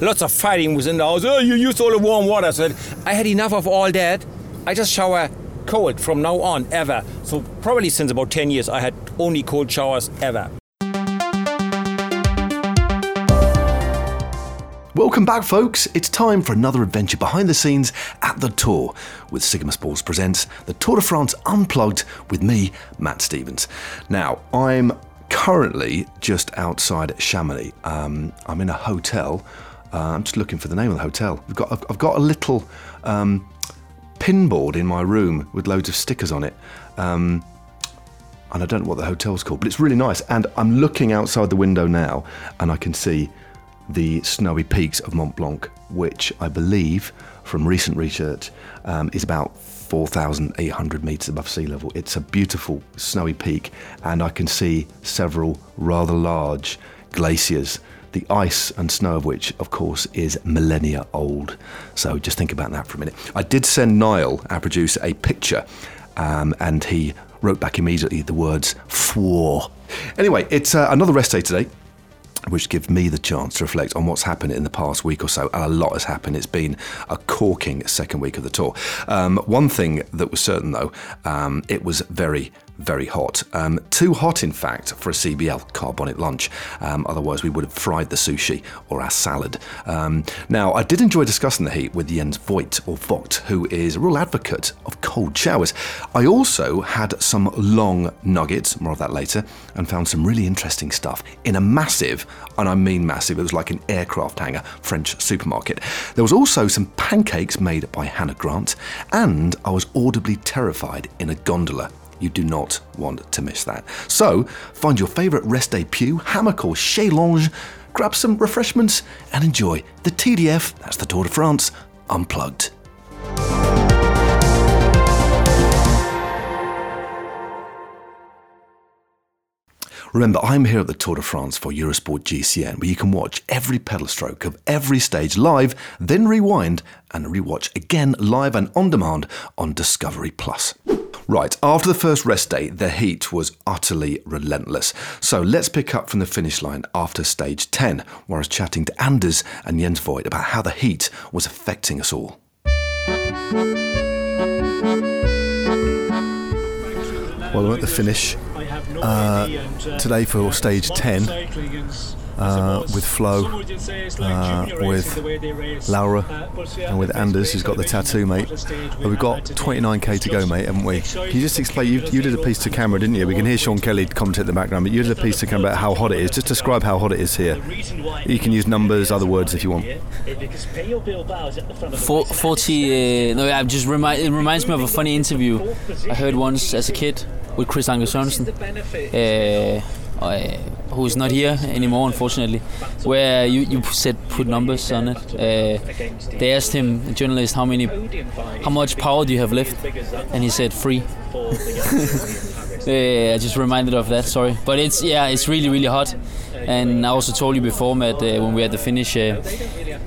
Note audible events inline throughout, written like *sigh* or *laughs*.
lots of fighting was in the house. Oh, you used all the warm water. So I had enough of all that. I just shower cold from now on, ever. So probably since about 10 years, I had only cold showers ever. Welcome back, folks. It's time for another adventure behind the scenes at the Tour with Sigma Sports presents the Tour de France Unplugged with me, Matt Stephens. Now, I'm currently just outside Chamonix. Um, I'm in a hotel. Uh, I'm just looking for the name of the hotel. We've got, I've, I've got a little um, pinboard in my room with loads of stickers on it. Um, and I don't know what the hotel's called, but it's really nice. And I'm looking outside the window now, and I can see the snowy peaks of Mont Blanc, which I believe, from recent research, um, is about 4,800 metres above sea level. It's a beautiful snowy peak, and I can see several rather large glaciers. The ice and snow of which, of course, is millennia old. So just think about that for a minute. I did send Niall, our producer, a picture, um, and he wrote back immediately the words "four." Anyway, it's uh, another rest day today which gives me the chance to reflect on what's happened in the past week or so. And a lot has happened. It's been a corking second week of the tour. Um, one thing that was certain, though, um, it was very, very hot. Um, too hot, in fact, for a CBL car bonnet lunch. Um, otherwise, we would have fried the sushi or our salad. Um, now, I did enjoy discussing the heat with Jens Voigt, or Vogt, who is a real advocate of cold showers. I also had some long nuggets, more of that later, and found some really interesting stuff in a massive, and I mean massive, it was like an aircraft hangar French supermarket. There was also some pancakes made by Hannah Grant, and I was audibly terrified in a gondola you do not want to miss that. So, find your favourite rest day pew, hammock, or chaise lounge, grab some refreshments, and enjoy the TDF, that's the Tour de France, unplugged. Remember, I'm here at the Tour de France for Eurosport GCN, where you can watch every pedal stroke of every stage live, then rewind and rewatch again live and on demand on Discovery Plus. Right, after the first rest day, the heat was utterly relentless. So let's pick up from the finish line after stage 10, where I was chatting to Anders and Jens Voigt about how the heat was affecting us all. Well, we're at the finish uh, today for stage 10 uh, with Flo, uh, with Laura, and with Anders, who's got the tattoo, mate. But we've got 29k to go, mate, haven't we? Can you just explain? You, you did a piece to camera, didn't you? We can hear Sean Kelly comment in the background, but you did a piece to camera about how hot it is. Just describe how hot it is here. You can use numbers, other words if you want. For, 40. Uh, no, I just remind. It reminds me of a funny interview I heard once as a kid with Chris Anker Sørensen. Uh, uh, who's not here anymore, unfortunately, where you, you said put numbers on it. Uh, they asked him, a journalist, how many, how much power do you have left, and he said three. *laughs* uh, I just reminded of that. Sorry, but it's yeah, it's really really hot, and I also told you before, Matt, uh, when we had the finish, uh,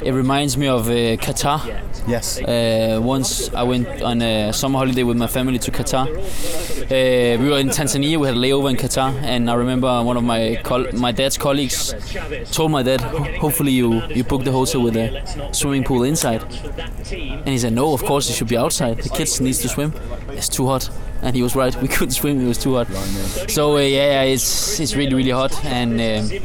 it reminds me of uh, Qatar. Yes. Uh, once I went on a summer holiday with my family to Qatar. Uh, we were in Tanzania. We had a layover in Qatar, and I remember one of my my dad's colleagues told my dad, "Hopefully you you book the hotel with a swimming pool inside." And he said, "No, of course it should be outside. The kids needs to swim. It's too hot." and he was right. *laughs* We couldn't swim; it was too hot. So uh, yeah, it's it's really really hot. And um,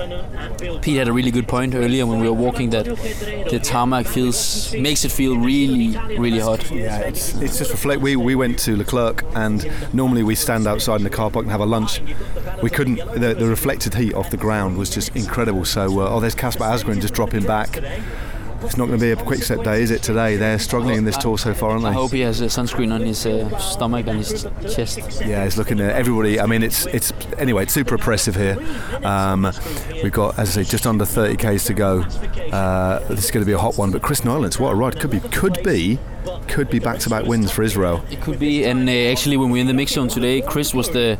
Pete had a really good point earlier when we were walking that the tarmac feels makes it feel really really hot. Yeah, it's, it's just reflect. We we went to Leclerc, and normally we stand outside in the car park and have a lunch. We couldn't. The, the reflected heat off the ground was just incredible. So uh, oh, there's Kasper Asgreen just dropping back. It's not going to be a quick set day, is it? Today they're struggling in this tour so far, aren't they? I hope he has a sunscreen on his uh, stomach and his chest. Yeah, he's looking at everybody. I mean, it's it's anyway. It's super oppressive here. Um, we've got, as I say, just under 30 k's to go. Uh, this is going to be a hot one. But Chris Neilands, what a ride! Could be could be could be back-to-back wins for Israel. It could be, and uh, actually, when we were in the mix zone today, Chris was the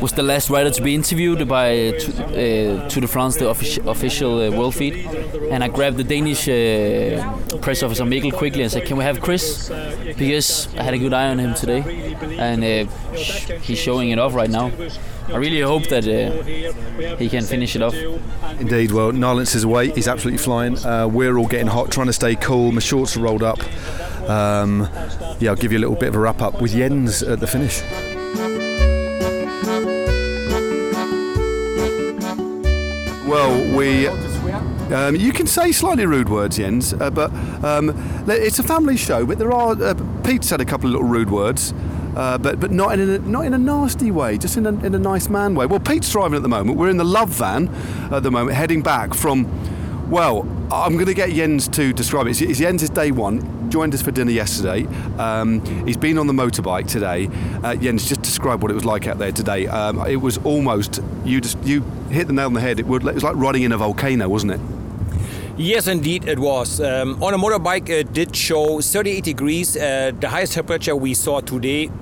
was the last rider to be interviewed by uh, to, uh, Tour de France, the offici- official uh, world feed. And I grabbed the Danish uh, press officer Mikkel quickly and said, "Can we have Chris?" Because I had a good eye on him today, and uh, he's showing it off right now. I really hope that uh, he can finish it off. Indeed, well, Neilands is away. He's absolutely flying. Uh, we're all getting hot, trying to stay cool. My shorts are rolled up. Um, yeah, I'll give you a little bit of a wrap up with Jens at the finish. Well, we. Um, you can say slightly rude words, Jens, uh, but um, it's a family show. But there are. Uh, Pete's said a couple of little rude words. Uh, but but not in a not in a nasty way, just in a, in a nice man way. Well, Pete's driving at the moment. We're in the Love van at the moment, heading back from. Well, I'm going to get Jens to describe it. It's, Jens' day one. Joined us for dinner yesterday. Um, he's been on the motorbike today. Uh, Jens, just describe what it was like out there today. Um, it was almost you just you hit the nail on the head. It, would, it was like riding in a volcano, wasn't it? Yes, indeed, it was. Um, on a motorbike, it did show 38 degrees, uh, the highest temperature we saw today. *clears throat*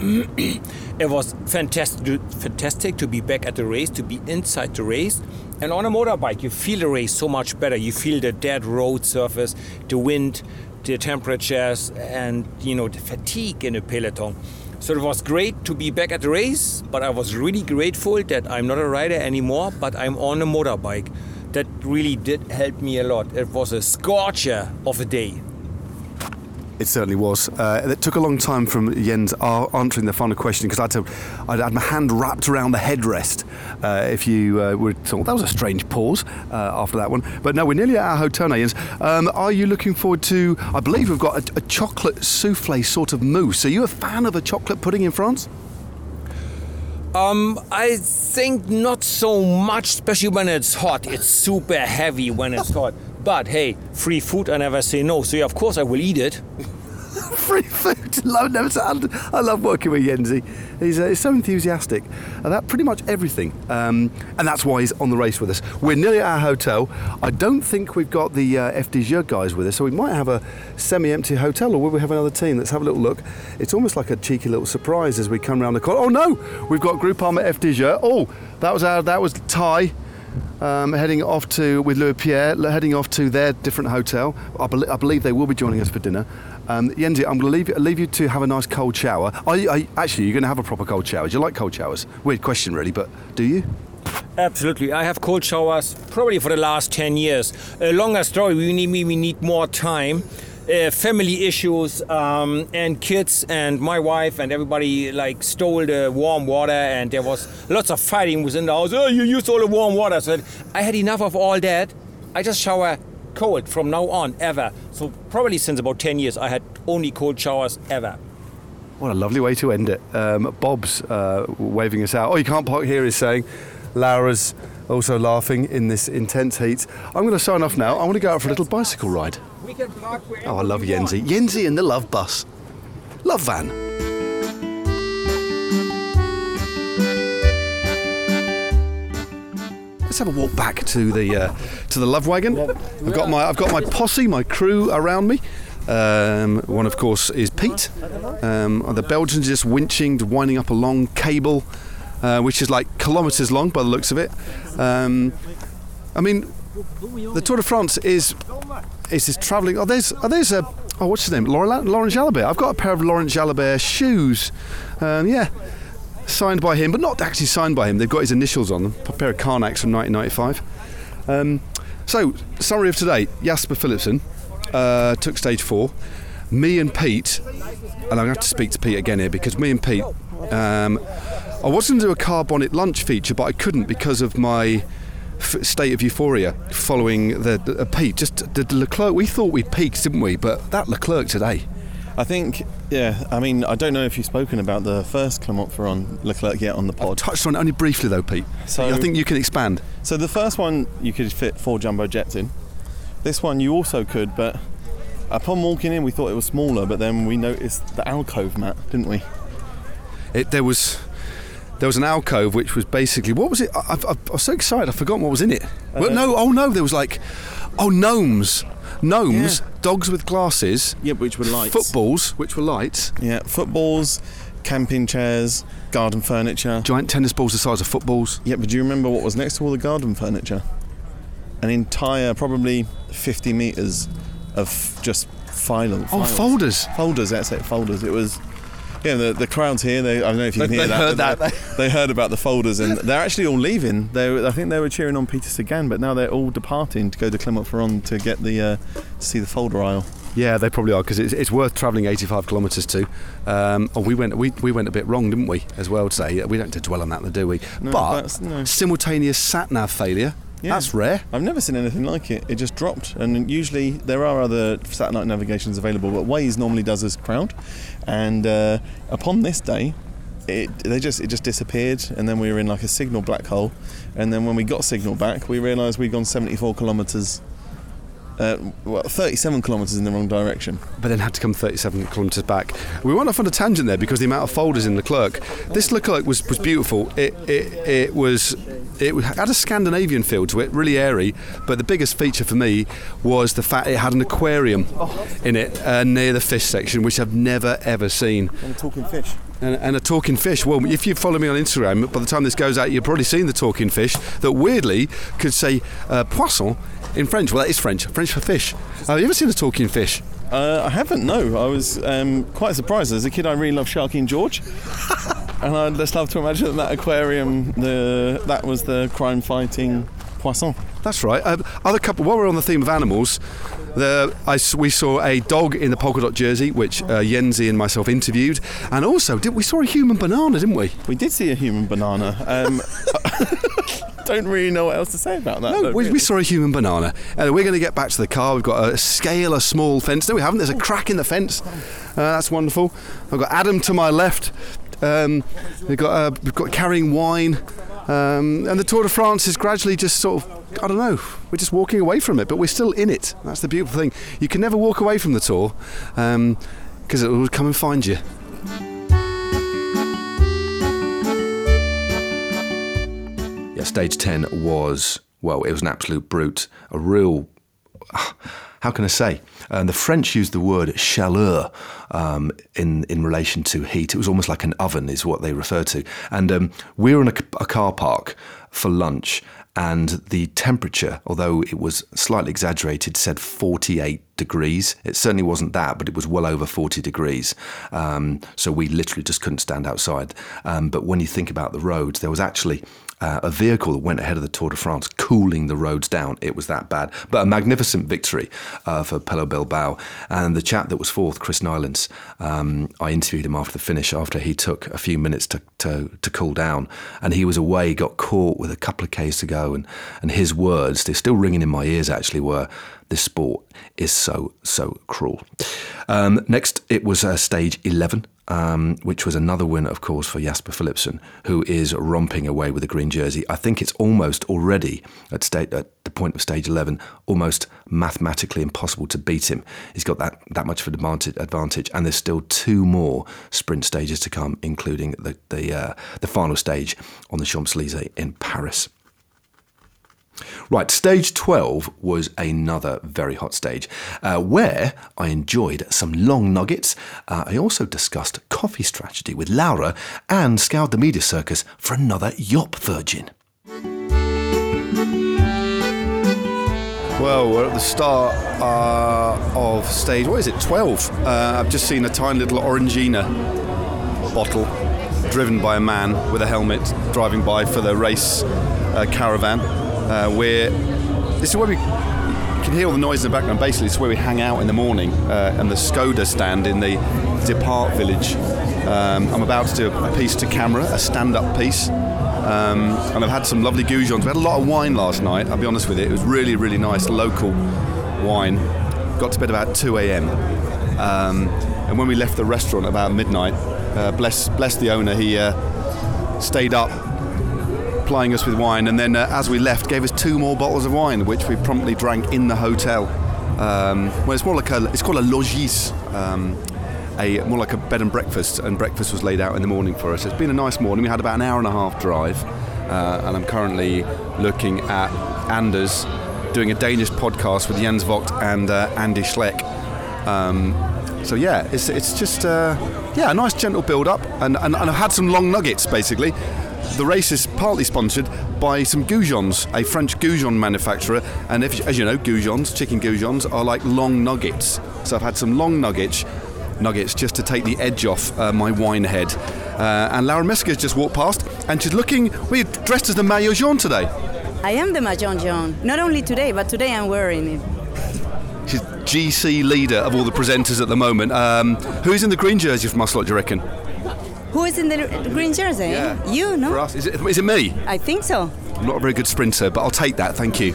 it was fantastic, fantastic to be back at the race, to be inside the race. And on a motorbike, you feel the race so much better. You feel the dead road surface, the wind, the temperatures, and you know the fatigue in the peloton. So it was great to be back at the race, but I was really grateful that I'm not a rider anymore, but I'm on a motorbike that really did help me a lot. It was a scorcher of a day. It certainly was. Uh, it took a long time from Jens answering the final question because I had to, I had my hand wrapped around the headrest. Uh, if you uh, were thought that was a strange pause uh, after that one, but no, we're nearly at our hotel now, Jens. Um, are you looking forward to? I believe we've got a, a chocolate souffle sort of mousse. Are you a fan of a chocolate pudding in France? Um, I think not so much, especially when it's hot. It's super heavy when it's hot. But hey, free food, I never say no. So yeah, of course I will eat it. Free food. Never, I love working with Yenzi. He's, uh, he's so enthusiastic about pretty much everything, um, and that's why he's on the race with us. We're nearly at our hotel. I don't think we've got the uh, FDJ guys with us, so we might have a semi-empty hotel, or will we have another team? Let's have a little look. It's almost like a cheeky little surprise as we come around the corner. Oh no, we've got Groupama FDJ. Oh, that was our that was Ty. Um, heading off to with Louis Pierre, heading off to their different hotel. I, be- I, believe they will be joining us for dinner. Um, Yenzi, I'm going to leave you, leave you to have a nice cold shower. Are you, are you, actually, you're going to have a proper cold shower. Do you like cold showers? Weird question, really, but do you? Absolutely. I have cold showers probably for the last 10 years. A longer story, we need, we need more time. Uh, family issues um, and kids and my wife and everybody like stole the warm water and there was lots of fighting within the house. Oh, you used all the warm water. Said, I had enough of all that. I just shower cold from now on ever. So probably since about 10 years, I had only cold showers ever. What a lovely way to end it. Um, Bob's uh, waving us out. Oh, you can't park here, he's saying. Laura's also laughing in this intense heat. I'm going to sign off now. I want to go out for a little bicycle ride. Oh, I love Yenzi. Yenzi in the love bus. Love van. Let's have a walk back to the uh, to the love wagon. I've got my I've got my posse, my crew around me. Um, one, of course, is Pete. Um, the Belgians just winching, winding up a long cable, uh, which is like kilometres long by the looks of it. Um, I mean, the Tour de France is is this travelling. Oh, there's oh, there's a oh, what's his name? Laurent, Laurent Jalabert. I've got a pair of Laurent Jalabert shoes. Um, yeah, signed by him, but not actually signed by him. They've got his initials on them. A pair of Carnacs from 1995. Um, so, summary of today: Jasper Philipsen uh, took stage four. Me and Pete, and I'm going to have to speak to Pete again here because me and Pete, um, I was going to do a car bonnet lunch feature, but I couldn't because of my f- state of euphoria following the, the uh, Pete. Just the, the Leclerc. We thought we peaked, didn't we? But that Leclerc today. I think, yeah. I mean, I don't know if you've spoken about the first Clermont-Ferrand Leclerc yet on the pod. I've touched on it only briefly though, Pete. So I think you can expand. So the first one you could fit four jumbo jets in. This one you also could, but upon walking in, we thought it was smaller, but then we noticed the alcove mat, didn't we? It there was there was an alcove which was basically what was it? I, I, I was so excited, I forgot what was in it. Uh, well, no, oh no, there was like oh gnomes gnomes, yeah. dogs with glasses. Yeah, which were lights. Footballs, which were lights. Yeah, footballs, camping chairs, garden furniture. Giant tennis balls the size of footballs. Yeah, but do you remember what was next to all the garden furniture? An entire, probably 50 metres of just file. Oh, folders. Folders, that's it, folders. It was Yeah, the, the crowds here. They, I don't know if you can They- hear they that. heard that. They, they heard about the folders, and *laughs* they're actually all leaving. They, I think they were cheering on Peter Sagan, but now they're all departing to go to Clermont-Ferrand to get the uh, to see the folder aisle. Yeah, they probably are because it's, it's worth travelling 85 kilometres to. Um, oh, we went we, we went a bit wrong, didn't we? As well today. We don't need to dwell on that, do we? No, but no. simultaneous sat nav failure. Yeah. That's rare. I've never seen anything like it. It just dropped, and usually there are other satellite navigations available, but Waze normally does as crowd. And uh, upon this day, it they just it just disappeared, and then we were in like a signal black hole. And then when we got signal back, we realised we'd gone 74 kilometres. Uh, well, 37 kilometres in the wrong direction. but then had to come 37 kilometres back. We went off on a tangent there because the amount of folders in the Leclerc. This Leclerc was, was beautiful. It, it, it was it had a Scandinavian feel to it, really airy. But the biggest feature for me was the fact it had an aquarium in it uh, near the fish section, which I've never ever seen. And talking fish. And, and a talking fish. Well, if you follow me on Instagram, by the time this goes out, you've probably seen the talking fish that weirdly could say uh, poisson in French. Well, that is French. French for fish. Have you ever seen a talking fish? Uh, I haven't. No, I was um, quite surprised. As a kid, I really loved Sharky and George, *laughs* and I'd just love to imagine that aquarium. The that was the crime-fighting poisson. That's right. Um, other couple. While we're on the theme of animals, the, I we saw a dog in the polka dot jersey, which uh, Yenzi and myself interviewed, and also did we saw a human banana, didn't we? We did see a human banana. Um, *laughs* don't really know what else to say about that. No, though, we, really. we saw a human banana. And we're going to get back to the car. We've got a scale, a small fence. No, we haven't. There's a crack in the fence. Uh, that's wonderful. I've got Adam to my left. Um, we've got uh, we've got carrying wine, um, and the Tour de France is gradually just sort of I don't know. We're just walking away from it, but we're still in it. That's the beautiful thing. You can never walk away from the tour because it will come and find you. Yeah, stage 10 was, well, it was an absolute brute, a real, how can I say? Um, the French used the word chaleur um, in, in relation to heat. It was almost like an oven, is what they refer to. And um, we were in a car park for lunch, and the temperature, although it was slightly exaggerated, said 48 degrees. It certainly wasn't that, but it was well over 40 degrees. Um, so we literally just couldn't stand outside. Um, but when you think about the roads, there was actually uh, a vehicle that went ahead of the Tour de France, cooling the roads down. It was that bad. But a magnificent victory uh, for Pello Bilbao. And the chap that was fourth, Chris Neilands, um, I interviewed him after the finish, after he took a few minutes to, to, to cool down. And he was away, got caught with a couple of Ks to go. And, and his words, they're still ringing in my ears actually, were this sport is so, so cruel. Um, next, it was uh, stage 11 um, which was another win, of course, for Jasper Philipsen, who is romping away with the green jersey. I think it's almost already at, state, at the point of stage 11, almost mathematically impossible to beat him. He's got that, that much of an advantage, and there's still two more sprint stages to come, including the, the, uh, the final stage on the Champs Elysees in Paris. Right, stage 12 was another very hot stage uh, where I enjoyed some long nuggets. Uh, I also discussed coffee strategy with Laura and scoured the media circus for another Yop Virgin. Well, we're at the start uh, of stage, what is it, 12? Uh, I've just seen a tiny little Orangina bottle driven by a man with a helmet driving by for the race uh, caravan. Uh, where this is where we can hear all the noise in the background. Basically, it's where we hang out in the morning, uh, and the Skoda stand in the Depart village. Um, I'm about to do a piece to camera, a stand-up piece. Um, and I've had some lovely goujons. We had a lot of wine last night. I'll be honest with you, it was really, really nice local wine. Got to bed about 2 a.m. Um, and when we left the restaurant about midnight, uh, bless bless the owner, he uh, stayed up plying us with wine, and then uh, as we left, gave us two more bottles of wine, which we promptly drank in the hotel. Um, well, it's more like a it's called a logis, um, a more like a bed and breakfast, and breakfast was laid out in the morning for us. It's been a nice morning. We had about an hour and a half drive, uh, and I'm currently looking at Anders doing a Danish podcast with Jens Vogt and uh, Andy Schleck. Um, so yeah, it's, it's just uh, yeah a nice gentle build up, and, and, and I've had some long nuggets basically. The race is partly sponsored by some goujons, a French goujon manufacturer, and if, as you know, goujons, chicken goujons, are like long nuggets. So I've had some long nuggets nuggets just to take the edge off uh, my wine head. Uh, and Laura has just walked past, and she's looking, well, you're dressed as the Maillot Jaune today. I am the Maillot Jaune. Not only today, but today I'm wearing it. She's GC leader of all the presenters at the moment. Um, who's in the green jersey from Muscle, do you reckon? Who is in the green jersey? You, no? For us, is it, is it me? I think so. I'm not a very good sprinter, but I'll take that, thank you.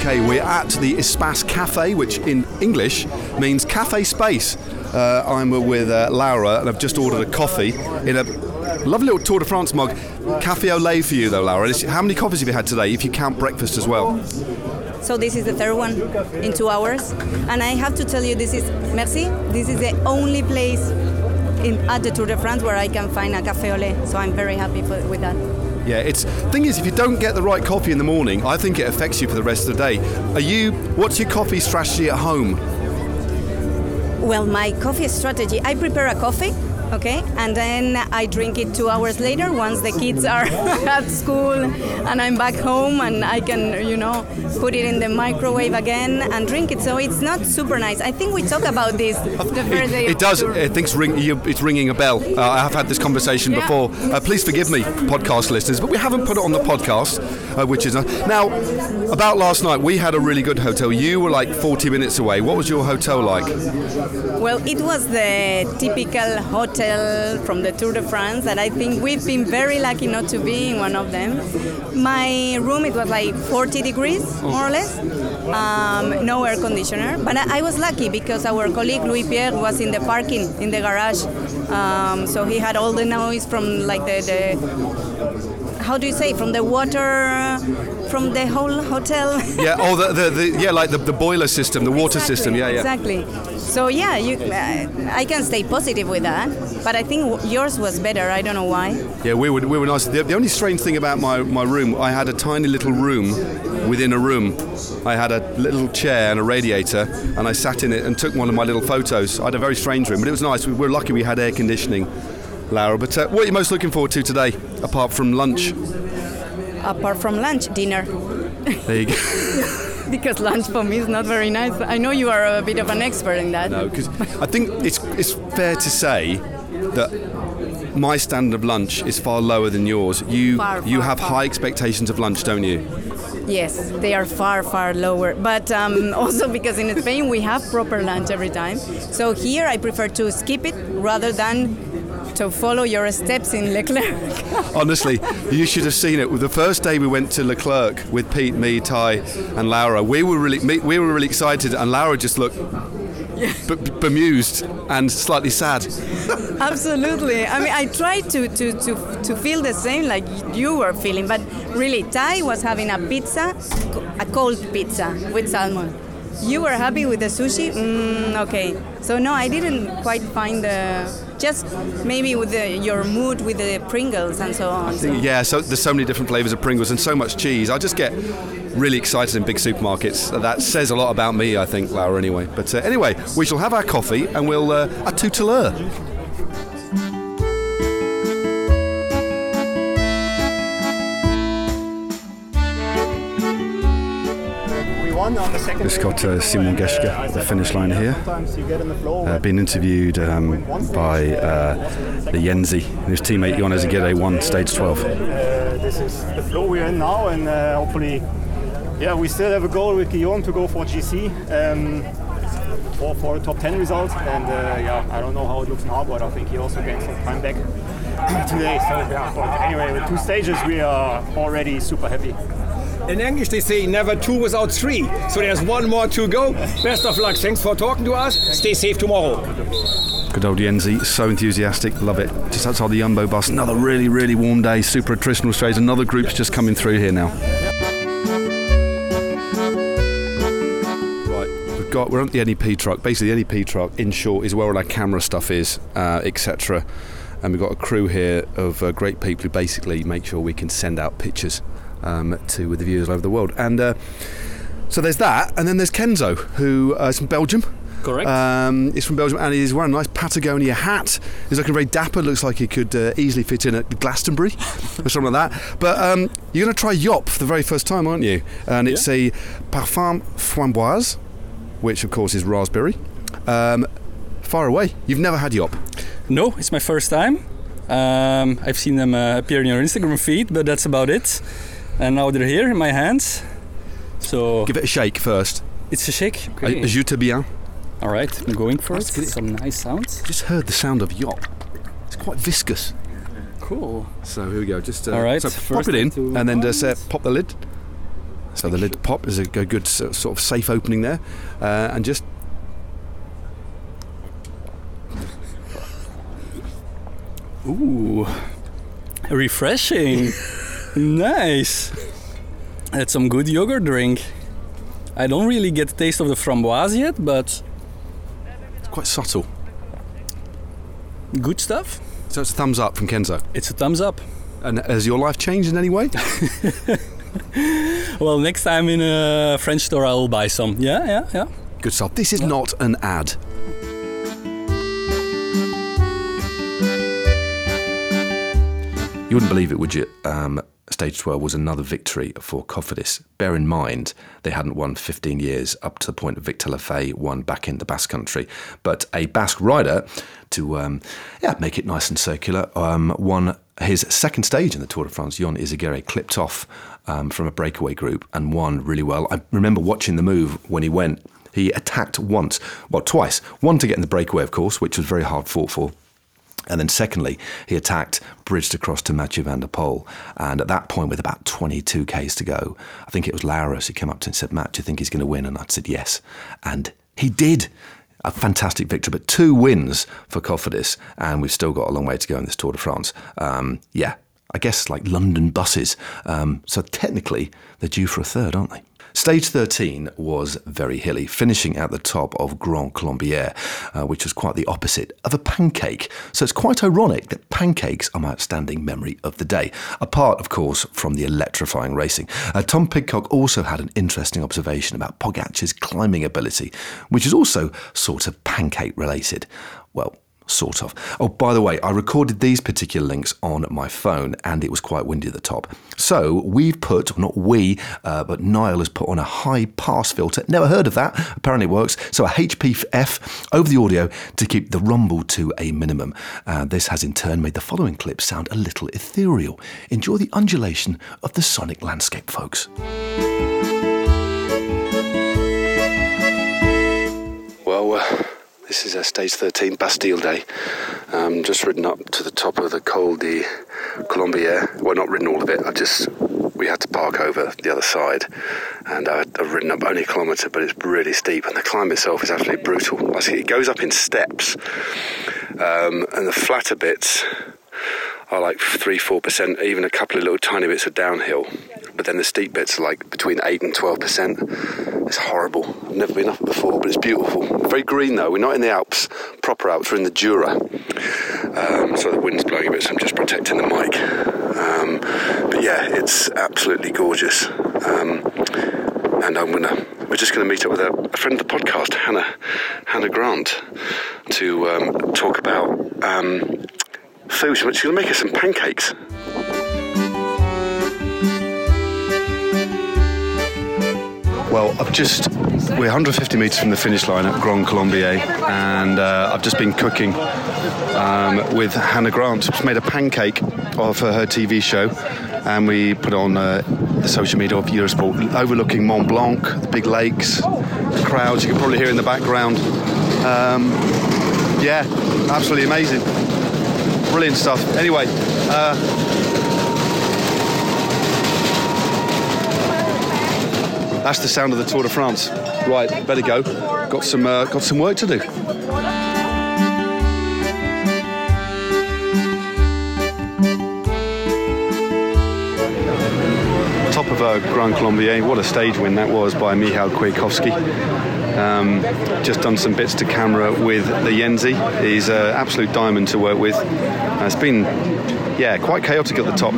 Okay, we're at the Espace Cafe, which in English means cafe space. Uh, I'm with uh, Laura, and I've just ordered a coffee in a lovely little Tour de France mug. Cafe au lait for you, though, Laura. How many coffees have you had today, if you count breakfast as well? So this is the third one in two hours. And I have to tell you, this is, merci, this is the only place in, at the Tour de France where I can find a cafe au lait. So I'm very happy for, with that. Yeah, it's thing is, if you don't get the right coffee in the morning, I think it affects you for the rest of the day. Are you? What's your coffee strategy at home? Well, my coffee strategy, I prepare a coffee, okay, and then I drink it two hours later once the kids are *laughs* at school and I'm back home and I can, you know, put it in the microwave again and drink it. So it's not super nice. I think we talk about this the first day. It does. tour. I think it's, ring, you- it's ringing a bell. Uh, I have had this conversation Yeah. before. Uh, please forgive me, podcast listeners, but we haven't put it on the podcast, uh, which is now about last night. We had a really good hotel. You were like 40 minutes away. What was your hotel like? Well, it was the typical hotel from the Tour de France that I think we've been very lucky not to be in one of them. My room, it was like 40 degrees, more or less. Um, no air conditioner, but I, I was lucky because our colleague Louis Pierre was in the parking in the garage, um, so he had all the noise from like the, the how do you say from the water from the whole hotel. *laughs* Yeah. Oh, the, the, the yeah, like the, the boiler system, the water system. Yeah, yeah. Exactly. So yeah, you, uh, I can stay positive with that, but I think yours was better. I don't know why. Yeah, we were, we were nice. The, the only strange thing about my, my room, I had a tiny little room within a room. I had a little chair and a radiator, and I sat in it and took one of my little photos. I had a very strange room, but it was nice. We were lucky we had air conditioning, Laura. But uh, what are you most looking forward to today, apart from lunch? Apart from lunch, dinner, There you go. *laughs* because lunch for me is not very nice. I know you are a bit of an expert in that. No, because I think it's it's fair to say that my standard of lunch is far lower than yours. You Far, you far, have far. high expectations of lunch, don't you? Yes, they are far, far lower. But um, *laughs* also because in Spain we have proper lunch every time. So here I prefer to skip it rather than to follow your steps in Leclerc. Honestly, you should have seen it. The first day we went to Leclerc with Pete, me, Ty, and Laura, we were really we were really excited, and Laura just looked b- bemused and slightly sad. Absolutely. I mean, I tried to, to, to, to feel the same like you were feeling, but really, Ty was having a pizza, a cold pizza with salmon. You were happy with the sushi? Mm, okay. So, no, I didn't quite find the. Just maybe with the, your mood with the Pringles and so on. So. Yeah, so there's so many different flavors of Pringles and so much cheese. I just get really excited in big supermarkets. That says a lot about me, I think, Laura. Anyway, but uh, anyway, we shall have our coffee and we'll uh, a tout Just got uh, Simon Geschke at the finish line here. Uh, being interviewed um, by uh, the Yenzi, his teammate Jon Izagirre won stage 12. Uh, this is the flow we're in now, and uh, hopefully, yeah, we still have a goal with Guillaume to go for GC. Um, for, for a top 10 result, and uh, yeah, I don't know how it looks now, but I think he also gained some time back *coughs* today. So yeah, but anyway, with two stages, we are already super happy. In English, they say never two without three. So there's one more to go. Best of luck. Thanks for talking to us. Stay safe tomorrow. Good old Yenzi, so enthusiastic, love it. Just outside the Yumbo bus, another really, really warm day, super attritional strays, another group's just coming through here now. Got, we're on the NEP truck. Basically, the NEP truck, in short, is where all our camera stuff is, uh, etc. And we've got a crew here of uh, great people who basically make sure we can send out pictures um, to with the viewers all over the world. And uh, so there's that, and then there's Kenzo, who uh, is from Belgium. Correct. Um, he's from Belgium and he's wearing a nice Patagonia hat. He's looking very dapper. Looks like he could uh, easily fit in at Glastonbury *laughs* or something like that. But um, you're going to try Yop for the very first time, aren't you? And it's a Parfum Framboise, which of course is raspberry. Um, far away. You've never had Yop. no, it's my first time. Um, I've seen them uh, appear in your Instagram feed, but that's about it. And now they're here in my hands. So Give it a shake first. it's a shake. Okay. Okay. Ajouta bien. All right, I'm going for it. Let's it. Some nice sounds. Just heard the sound of Yop. It's quite viscous. Cool. So here we go. Just uh, All right, So pop it in, and then just uh, pop the lid. So the lid pop is a good sort of safe opening there, uh, and just. Ooh, refreshing. *laughs* nice. That's some good yogurt drink. I don't really get the taste of the framboise yet, but It's quite subtle. good stuff. So it's a thumbs up from Kenzo. It's a thumbs up. And has your life changed in any way? *laughs* Well, next time in a French store, I'll buy some. Yeah, yeah, yeah. Good stuff. This is not an ad. You wouldn't believe it, would you? Um, Stage 12 was another victory for Cofidis. Bear in mind, they hadn't won 15 years up to the point Victor Lafay won back in the Basque Country. But a Basque rider, to um, yeah, make it nice and circular, um, won his second stage in the Tour de France. Jon Izagirre clipped off um, from a breakaway group and won really well. I remember watching the move when he went. He attacked once, well, twice. One to get in the breakaway, of course, which was very hard fought for. And then, secondly, he attacked, bridged across to Mathieu van der Poel. And at that point, with about 22 Ks to go, I think it was Lauros who came up to him and said, Matt, do you think he's going to win? And I said, yes. And he did. A fantastic victory, but two wins for Cofidis, and we've still got a long way to go in this Tour de France. Um, yeah, I guess like London buses. Um, so technically, they're due for a third, aren't they? Stage 13 was very hilly, finishing at the top of Grand Colombier, uh, which was quite the opposite of a pancake. So it's quite ironic that pancakes are my outstanding memory of the day, apart, of course, from the electrifying racing. Uh, Tom Pidcock also had an interesting observation about Pogacar's climbing ability, which is also sort of pancake related. Well, Sort of. Oh, by the way, I recorded these particular links on my phone and it was quite windy at the top. So we've put, not we, uh, but Niall has put on a high pass filter. Never heard of that. Apparently it works. So a HPF over the audio to keep the rumble to a minimum. Uh, this has in turn made the following clip sound a little ethereal. Enjoy the undulation of the sonic landscape, folks. This is stage 13, Bastille Day. Um, just ridden up to the top of the Col de Colombier. Well, not ridden all of it. I just we had to park over the other side, and I, I've ridden up only a kilometre, but it's really steep, and the climb itself is absolutely brutal. It goes up in steps, um, and the flatter bits are like three, four percent. Even a couple of little tiny bits are downhill, but then the steep bits are like between eight and twelve percent. It's horrible. I've never been up before, but it's beautiful. Very green though. We're not in the Alps, proper Alps. We're in the Jura. Um, so the wind's blowing a bit, so I'm just protecting the mic. Um, but yeah, it's absolutely gorgeous. Um, and I'm gonna. We're just going to meet up with a, a friend of the podcast, Hannah, Hannah Grant, to um, talk about um, food. She's going to make us some pancakes. Well, I've just we're 150 metres from the finish line at Grand Colombier, and uh, I've just been cooking um, with Hannah Grant. She's made a pancake for her TV show, and we put on uh, the social media of Eurosport, overlooking Mont Blanc, the big lakes, the crowds. You can probably hear in the background. Um, yeah, absolutely amazing, brilliant stuff. Anyway. Uh, That's the sound of the Tour de France. Right, better go. Got some uh, got some work to do. Top of uh, Grand Colombier. What a stage win that was by Michał Kwiatkowski. Um, just done some bits to camera with the Yenzi. He's an absolute diamond to work with. Uh, it's been, yeah, quite chaotic at the top.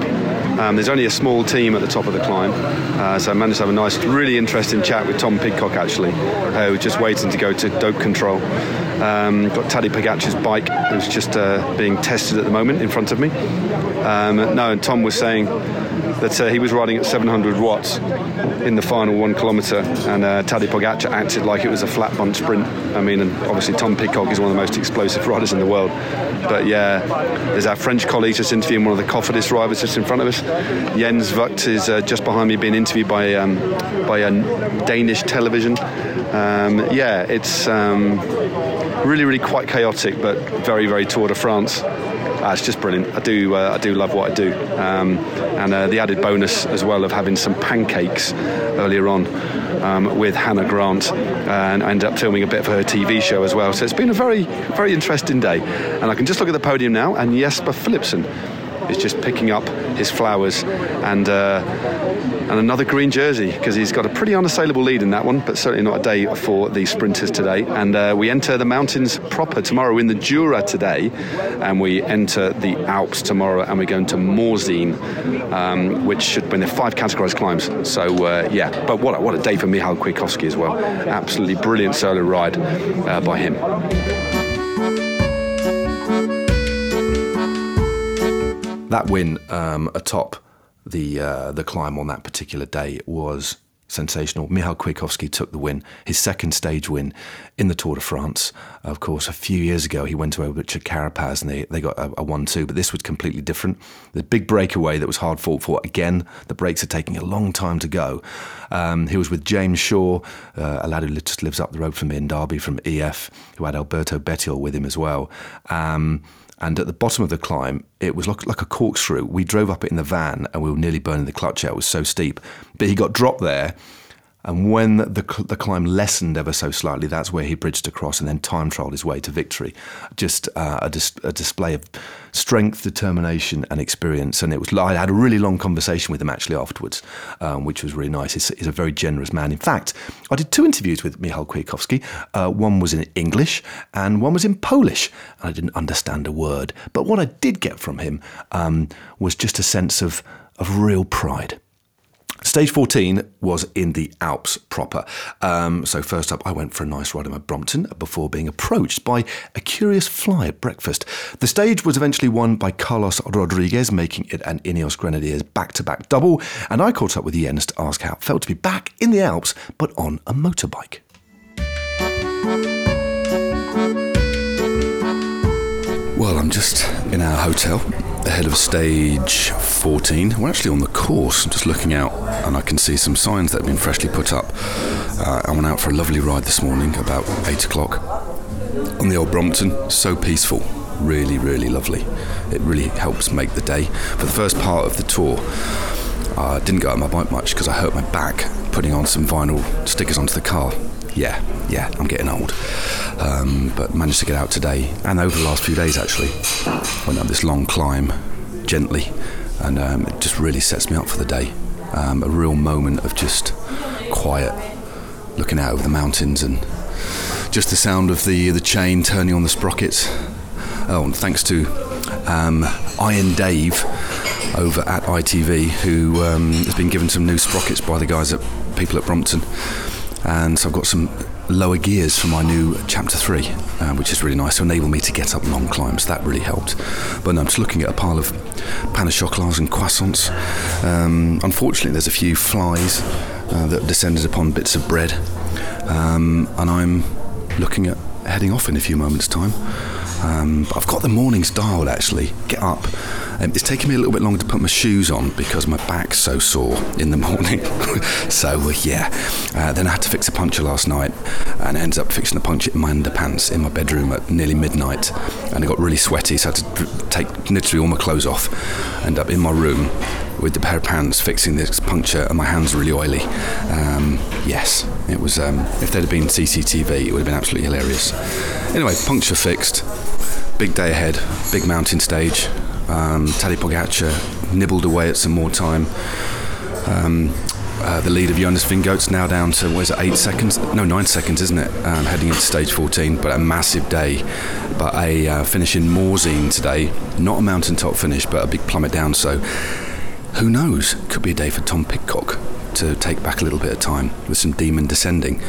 Um, there's only a small team at the top of the climb, uh, so I managed to have a nice, really interesting chat with Tom Pidcock actually, who was just waiting to go to dope control. Um, got Tadej Pogacar's bike, who's just uh, being tested at the moment in front of me. Um, no, and Tom was saying that uh, he was riding at 700 watts in the final one kilometre, and uh, Tadej Pogacar acted like it was a flat bunch sprint. I mean, and obviously Tom Pidcock is one of the most explosive riders in the world. But yeah, there's our French colleague just interviewing one of the Cofidis drivers just in front of us. Jens Vogt is uh, just behind me being interviewed by um, by a Danish television. Um, yeah, it's um, really, really quite chaotic, but very, very Tour de France. Uh, it's just brilliant. I do, uh, I do love what I do, um, and uh, the added bonus as well of having some pancakes earlier on um, with Hannah Grant, and I ended up filming a bit for her TV show as well. So it's been a very, very interesting day, and I can just look at the podium now, and Jesper Philipsen is just picking up his flowers and uh, and another green jersey because he's got a pretty unassailable lead in that one, but certainly not a day for the sprinters today. And uh, we enter the mountains proper tomorrow in the Jura today, and we enter the Alps tomorrow, and we're going to Morzine, um, which should win the five categorized climbs. So uh, yeah, but what a, what a day for Michal Kwiatkowski as well. Absolutely brilliant solo ride uh, by him. That win um, atop the uh, the climb on that particular day was sensational. Michal Kwiatkowski took the win, his second stage win in the Tour de France. Of course, a few years ago he went to Richard Carapaz and they, they got a, a 1-2, but this was completely different. The big breakaway that was hard fought for, again, the breaks are taking a long time to go. Um, he was with James Shaw, uh, a lad who just lives up the road from me in Derby from EF, who had Alberto Bettiol with him as well. Um, and at the bottom of the climb, it was like, like a corkscrew. We drove up it in the van and we were nearly burning the clutch out. It was so steep. But he got dropped there. And when the, the climb lessened ever so slightly, that's where he bridged across and then time trialled his way to victory. Just uh, a, dis- a, display of strength, determination, and experience. And it was I had a really long conversation with him actually afterwards, um, which was really nice. He's, he's, a very generous man. In fact, I did two interviews with Michal Kwiatkowski. Uh, one was in English and one was in Polish. And I didn't understand a word. But what I did get from him um, was just a sense of, of real pride. Stage 14 was in the Alps proper. Um, so, first up, I went for a nice ride in my Brompton before being approached by a curious fly at breakfast. The stage was eventually won by Carlos Rodriguez, making it an Ineos Grenadiers back to back double. And I caught up with Jens to ask how it felt to be back in the Alps, but on a motorbike. Well, I'm just in our hotel ahead of stage 14. We're actually on the course. Just looking out and I can see some signs that have been freshly put up. Uh, I went out for a lovely ride this morning about 8 o'clock on the old Brompton. So peaceful. Really, really lovely. It really helps make the day. For the first part of the tour, I didn't go out on my bike much because I hurt my back putting on some vinyl stickers onto the car yeah, yeah, I'm getting old. Um, but managed to get out today and over the last few days actually. Went up this long climb gently, and um, it just really sets me up for the day. Um, a real moment of just quiet, looking out over the mountains and just the sound of the the chain turning on the sprockets. Oh, thanks to um, Iron Dave over at ITV, who um, has been given some new sprockets by the guys at people at Brompton and so I've got some lower gears for my new chapter 3 uh, which is really nice to enable me to get up long climbs. That really helped. But no, I'm just looking at a pile of pain au chocolats and croissants. Um, unfortunately there's a few flies uh, that descended upon bits of bread. Um, and I'm looking at heading off in a few moments time um, I've got the mornings dialed actually get up um, it's taken me a little bit longer to put my shoes on because my back's so sore in the *laughs* morning. so, uh, yeah. Uh, then I had to fix a puncture last night and I ended up fixing the puncture in my underpants in my bedroom at nearly midnight. And it got really sweaty, so I had to take literally all my clothes off. End up in my room with the pair of pants fixing this puncture and my hands really oily. Um, yes, it was. Um, if there'd have been CCTV, it would have been absolutely hilarious. Anyway, puncture fixed. Big day ahead, big mountain stage. Um, Tadej Pogacar nibbled away at some more time. Um, uh, the lead of Jonas Vingegaard's now down to what is it, eight seconds? No, nine seconds, isn't it? Um, heading into stage 14, but a massive day. But a uh, finish in Morzine today, not a mountaintop finish, but a big plummet down. So who knows? Could be a day for Tom Pidcock to take back a little bit of time with some demon descending,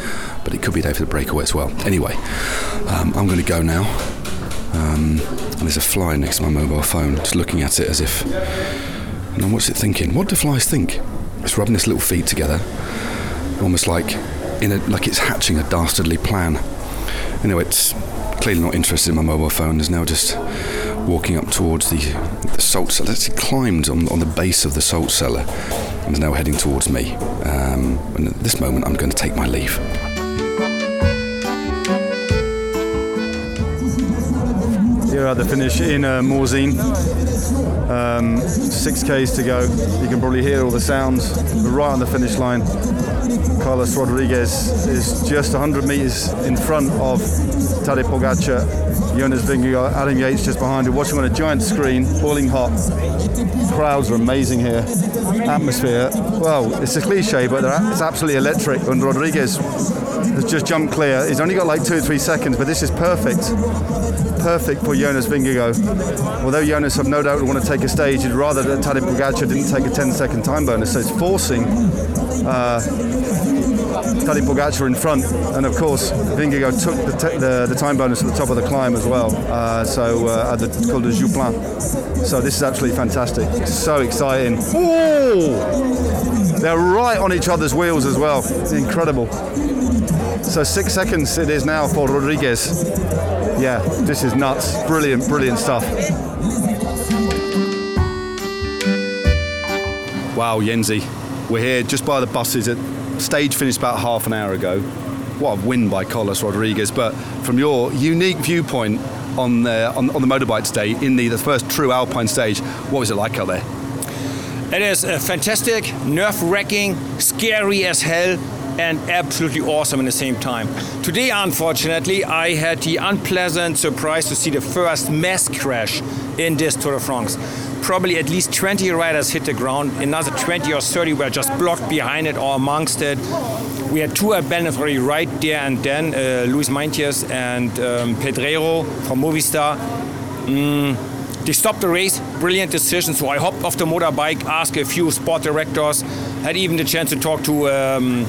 but it could be a day for the breakaway as well. Anyway, um, I'm going to go now. Um, and there's a fly next to my mobile phone, just looking at it as if. Know, what's it thinking? What do flies think? It's rubbing its little feet together, almost like in a, like it's hatching a dastardly plan. Anyway, it's clearly not interested in my mobile phone. Is now just walking up towards the, the salt cellar. It's climbed on, on the base of the salt cellar and is now heading towards me. Um, and at this moment, I'm going to take my leave. Here at the finish in uh, Morzine. Um, six Ks to go. You can probably hear all the sounds. We're right on the finish line. Carlos Rodriguez is just 100 metres in front of Tadej Pogacar. Jonas Vingegaard, Adam Yates just behind him, watching on a giant screen, boiling hot. Crowds are amazing here. Atmosphere, well, it's a cliche, but it's absolutely electric. And Rodriguez has just jumped clear. He's only got like two or three seconds, but this is perfect. Perfect for Jonas Vingegaard. Although Jonas, I've no doubt, would want to take a stage, he'd rather that Tadej Pogacar didn't take a 10 second time bonus. So it's forcing uh, Tadej Pogacar in front, and of course Vingegaard took the, te- the, the, time bonus at the top of the climb as well. Uh, so uh, at the Col de Joux Plane. So this is absolutely fantastic. So exciting. Ooh! They're right on each other's wheels as well. Incredible. So six seconds it is now for Rodriguez. Yeah, this is nuts. Brilliant, brilliant stuff. Wow, Jensie. We're here just by the buses. At stage finished about half an hour ago. What a win by Carlos Rodriguez. But from your unique viewpoint on the, on, on the motorbike today, in the, the first true Alpine stage, what was it like out there? It is uh, fantastic, nerve wracking, scary as hell, and absolutely awesome at the same time. Today, unfortunately, I had the unpleasant surprise to see the first mass crash in this Tour de France. Probably at least 20 riders hit the ground, another 20 or 30 were just blocked behind it or amongst it. We had two abandoned already right there and then uh, Louis Meintjes and um, Pedrero from Movistar. Mm, they stopped the race, brilliant decision. So I hopped off the motorbike, asked a few sport directors, had even the chance to talk to um,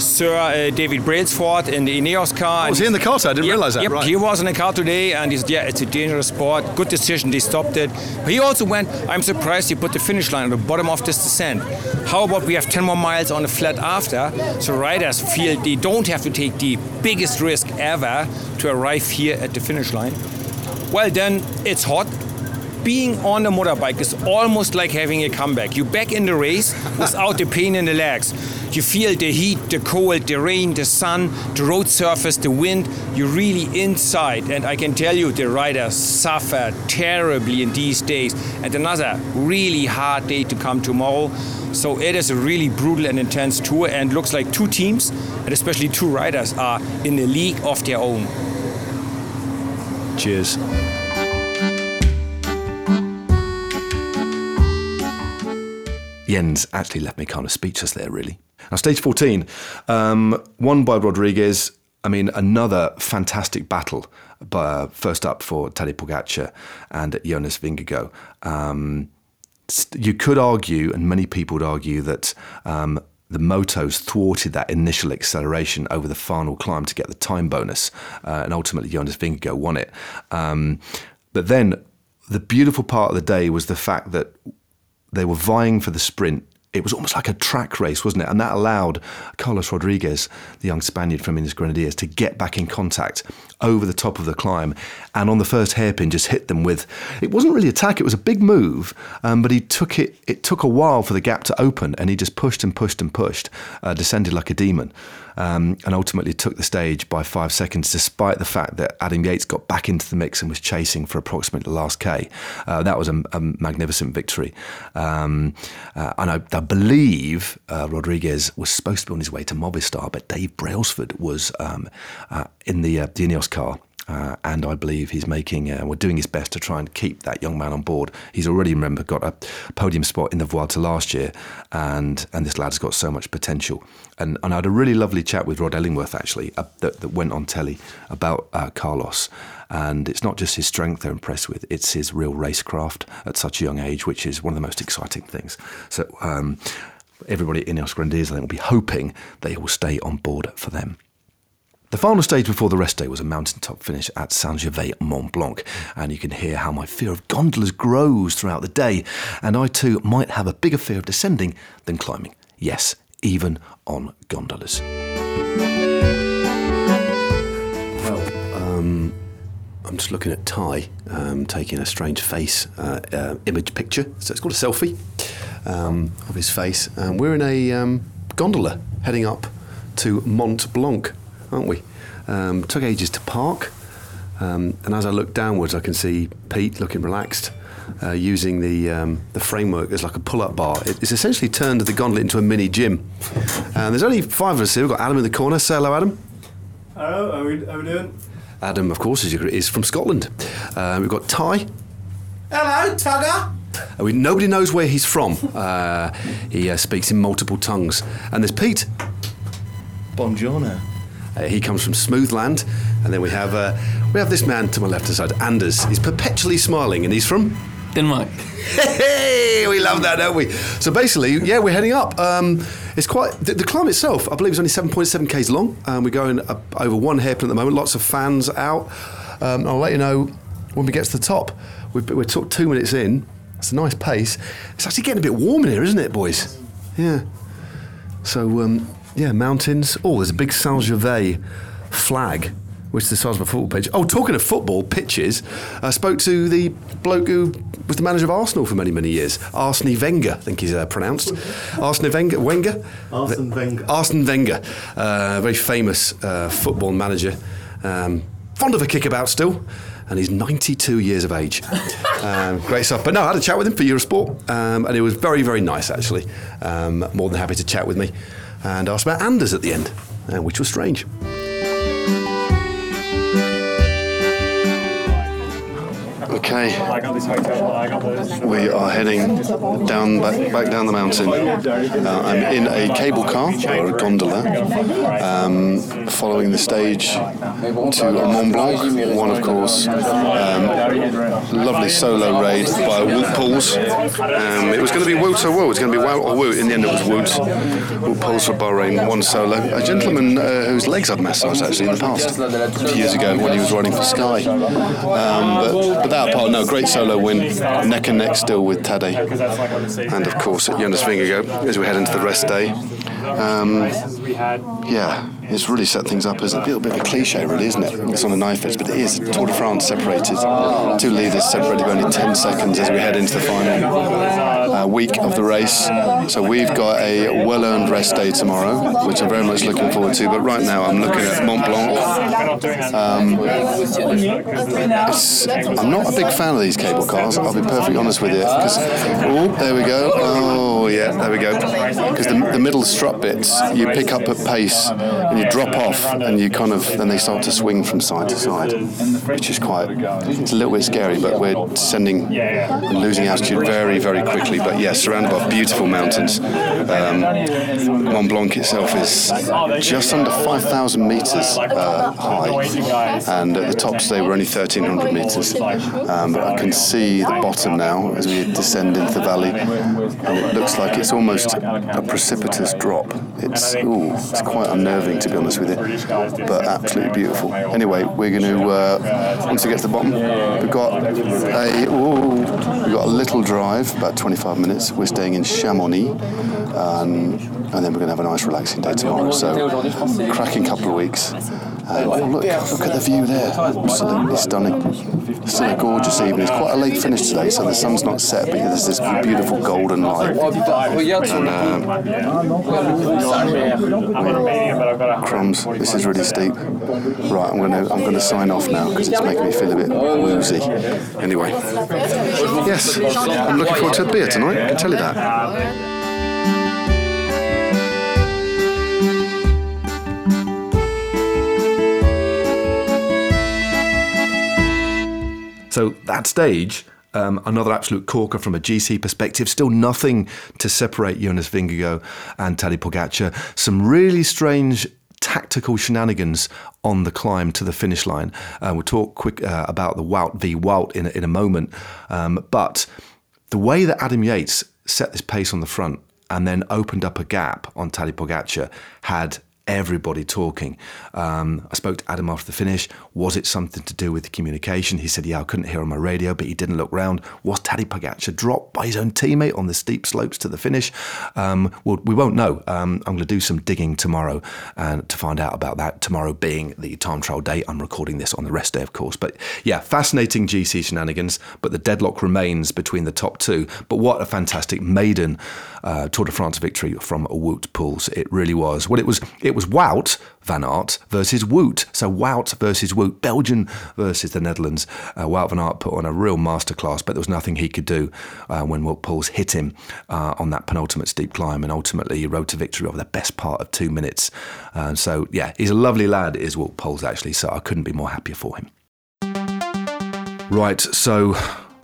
Sir uh, David Brailsford in the Ineos car. Oh, was he in the car? So I didn't yep, realize that. Yep, right. he was in the car today, and he said, "Yeah, it's a dangerous sport. Good decision. They stopped it." But he also went. I'm surprised he put the finish line at the bottom of this descent. How about we have 10 more miles on the flat after, so riders feel they don't have to take the biggest risk ever to arrive here at the finish line. Well, then it's hot being on a motorbike is almost like having a comeback. You back in the race *laughs* without the pain in the legs. You feel the heat, the cold, the rain, the sun, the road surface, the wind. You're really inside. And I can tell you, the riders suffer terribly in these days. And another really hard day to come tomorrow. So it is a really brutal and intense tour. And looks like two teams, and especially two riders, are in a league of their own. Cheers. Jens actually left me kind of speechless there, really. Now, stage 14, um, won by Rodriguez. I mean, another fantastic battle. Uh, first up for Tadej Pogacar and Jonas Vingegaard. Um, you could argue, and many people would argue, that um, the motos thwarted that initial acceleration over the final climb to get the time bonus, uh, and ultimately Jonas Vingegaard won it. Um, but then the beautiful part of the day was the fact that they were vying for the sprint. It was almost like a track race, wasn't it? And that allowed Carlos Rodriguez, the young Spaniard from Ineos Grenadiers, to get back in contact over the top of the climb. And on the first hairpin, just hit them with. It wasn't really attack; it was a big move, um, but he took it. It took a while for the gap to open, and he just pushed and pushed and pushed, uh, descended like a demon um, and ultimately took the stage by five seconds, despite the fact that Adam Yates got back into the mix and was chasing for approximately the last K. Uh, that was a, a magnificent victory. Um, uh, and I, I believe uh, Rodriguez was supposed to be on his way to Movistar, but Dave Brailsford was um, uh, in the, uh, the Ineos car Uh, and I believe he's making, uh, we're doing his best to try and keep that young man on board. He's already, remember, got a podium spot in the Vuelta last year, and and this lad's got so much potential. And, and I had a really lovely chat with Rod Ellingworth actually uh, that, that went on telly about uh, Carlos. And it's not just his strength they're impressed with; it's his real racecraft at such a young age, which is one of the most exciting things. So. Um, everybody in Ineos Grenadiers, I think, will be hoping he will stay on board for them. The final stage before the rest day was a mountaintop finish at Saint Gervais Mont Blanc, and you can hear how my fear of gondolas grows throughout the day, and I too might have a bigger fear of descending than climbing. Yes, even on gondolas. Well, um, I'm just looking at Ty um, taking a strange face uh, uh, image picture, so it's called a selfie um, of his face. We're in a um, gondola heading up to Mont Blanc aren't we? Um, took ages to park, um, and as I look downwards, I can see Pete looking relaxed, uh, using the um, the framework as like a pull-up bar. It, it's essentially turned the gondola into a mini gym. And there's only five of us here. We've got Adam in the corner. Say hello, Adam. Hello, how are we, how we doing? Adam, of course, is, is from Scotland. Uh, we've got Ty. Hello, Tugger. Uh, we, nobody knows where he's from. Uh, he uh, speaks in multiple tongues. And there's Pete. Buongiorno. Uh, he comes from Smoothland, and then we have uh, we have this man to my left hand side, Anders. He's perpetually smiling, and he's from Denmark. Hey, we love that, don't we? So basically, yeah, we're heading up. Um, it's quite the, the climb itself. I believe is only seven point seven k's long. Um, we're going up over one hairpin at the moment. Lots of fans out. Um, I'll let you know when we get to the top. We've, we're two minutes in. It's a nice pace. It's actually getting a bit warm in here, isn't it, boys? Yeah. So um, yeah, mountains. Oh, there's a big Saint Gervais flag, which is the size of a football pitch. Oh, talking of football pitches, I spoke to the bloke who was the manager of Arsenal for many, many years. Arsene Wenger, I think he's uh, pronounced. Arsene Wenger. Wenger. Arsene Wenger. Arsene Wenger, uh, very famous uh, football manager. Um, fond of a kickabout still. And he's 92 years of age. *laughs* um, great stuff. But no, I had a chat with him for Eurosport, um, and it was very, very nice actually. Um, more than happy to chat with me and asked about Anders at the end, uh, which was strange. Okay, we are heading down back, back down the mountain. Uh, I'm in a cable car or a gondola, um, following the stage to Mont Blanc. One, of course, um, lovely solo raid by Poels. Um, it was going to be Wout or Wout. It was going to be Wout or Wout. In the end, it was Wout. Wout Poels for Bahrain. One solo. A gentleman uh, whose legs I've massaged actually in the past, years ago when he was running for Sky. Um, but, but that apart, no, great solo win, neck and neck still with Tadej. And of course at Jonas Vingegaard as we head into the rest day. Um, yeah, it's really set things up as a little bit of a cliche, really, isn't it? It's on a knife edge, but it is. Tour de France separated. Two leaders separated by only 10 seconds as we head into the final uh, week of the race. So we've got a well earned rest day tomorrow, which I'm very much looking forward to. But right now I'm looking at Mont Blanc. Um, I'm not a big fan of these cable cars, I'll be perfectly honest with you. Oh, there we go. Oh, yeah, there we go. Because the, the middle strut bits, you pick up at pace and you drop off, and you kind of, then they start to swing from side to side, which is quite, it's a little bit scary, but we're descending and losing altitude very, very quickly. But yes, surrounded by beautiful mountains. Um, Mont Blanc itself is just under 5,000 metres uh, high, and at the top today we're only 1,300 metres. Um, but I can see the bottom now as we descend into the valley, and it looks like it's almost a precipitous drop. It's ooh, it's quite unnerving to be honest with you, but absolutely beautiful. Anyway, we're going to uh, once we get to the bottom, we've got a ooh, we've got a little drive, about 25 minutes. We're staying in Chamonix. Um, and then we're going to have a nice relaxing day tomorrow. So, cracking couple of weeks. And oh, look, look at the view there. Absolutely stunning. Still a gorgeous evening. It's quite a late finish today, so the sun's not set, but there's this beautiful golden light. And, uh, crumbs, this is really steep. Right, I'm going to I'm going to sign off now because it's making me feel a bit woozy. Anyway, yes, I'm looking forward to a beer tonight. I can tell you that. So that stage, um, another absolute corker from a GC perspective. Still nothing to separate Jonas Vingegaard and Tadej Pogacar. Some really strange tactical shenanigans on the climb to the finish line. Uh, we'll talk quick uh, about the Wout v Wout in, in a moment. Um, but the way that Adam Yates set this pace on the front and then opened up a gap on Tadej Pogacar had everybody talking. Um, I spoke to Adam after the finish. Was it something to do with the communication? He said, Yeah, I couldn't hear on my radio, but he didn't look round. Was Taddy Pogacar dropped by his own teammate on the steep slopes to the finish? Um, well, we won't know. Um, I'm going to do some digging tomorrow uh, to find out about that. Tomorrow being the time trial day. I'm recording this on the rest day, of course. But yeah, fascinating GC shenanigans, but the deadlock remains between the top two. But what a fantastic maiden uh, Tour de France victory from Wout Poels. It really was. Well, it was it was Wout Van Aert versus Wout. So Wout versus Wout, Belgian versus the Netherlands. Uh, Wout Van Aert put on a real masterclass, but there was nothing he could do uh, when Wout Poels hit him uh, on that penultimate steep climb, and ultimately he rode to victory over the best part of two minutes. Uh, so yeah, he's a lovely lad, is Wout Poels actually. So I couldn't be more happier for him. Right, so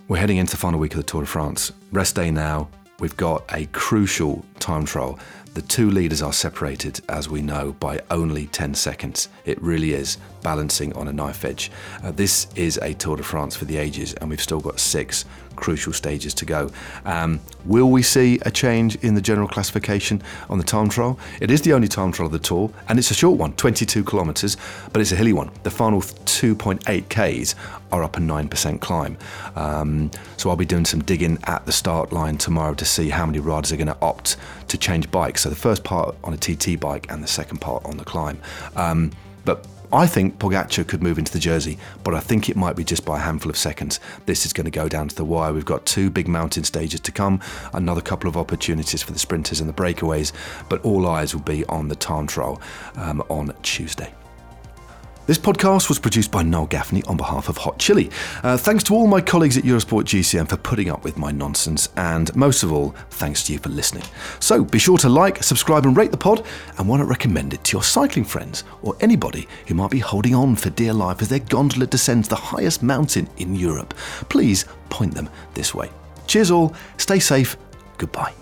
we're heading into the final week of the Tour de France. Rest day now we've got a crucial time trial. The two leaders are separated, as we know, by only 10 seconds. It really is balancing on a knife edge. Uh, this is a Tour de France for the ages, and we've still got six crucial stages to go. Um, will we see a change in the general classification on the time trial? It is the only time trial of the Tour, and it's a short one, 22 kilometres, but it's a hilly one. The final 2.8 Ks are up a 9% climb. Um, so I'll be doing some digging at the start line tomorrow to see how many riders are going to opt to change bikes. So the first part on a TT bike and the second part on the climb. Um, but I think Pogacar could move into the jersey, but I think it might be just by a handful of seconds. This is going to go down to the wire. We've got two big mountain stages to come, another couple of opportunities for the sprinters and the breakaways, but all eyes will be on the time trial um, on Tuesday. This podcast was produced by Noel Gaffney on behalf of Hot Chili. Uh, thanks to all my colleagues at Eurosport GCN for putting up with my nonsense, and most of all, thanks to you for listening. So be sure to like, subscribe, and rate the pod, and why not recommend it to your cycling friends or anybody who might be holding on for dear life as their gondola descends the highest mountain in Europe. Please point them this way. Cheers, all, stay safe, goodbye.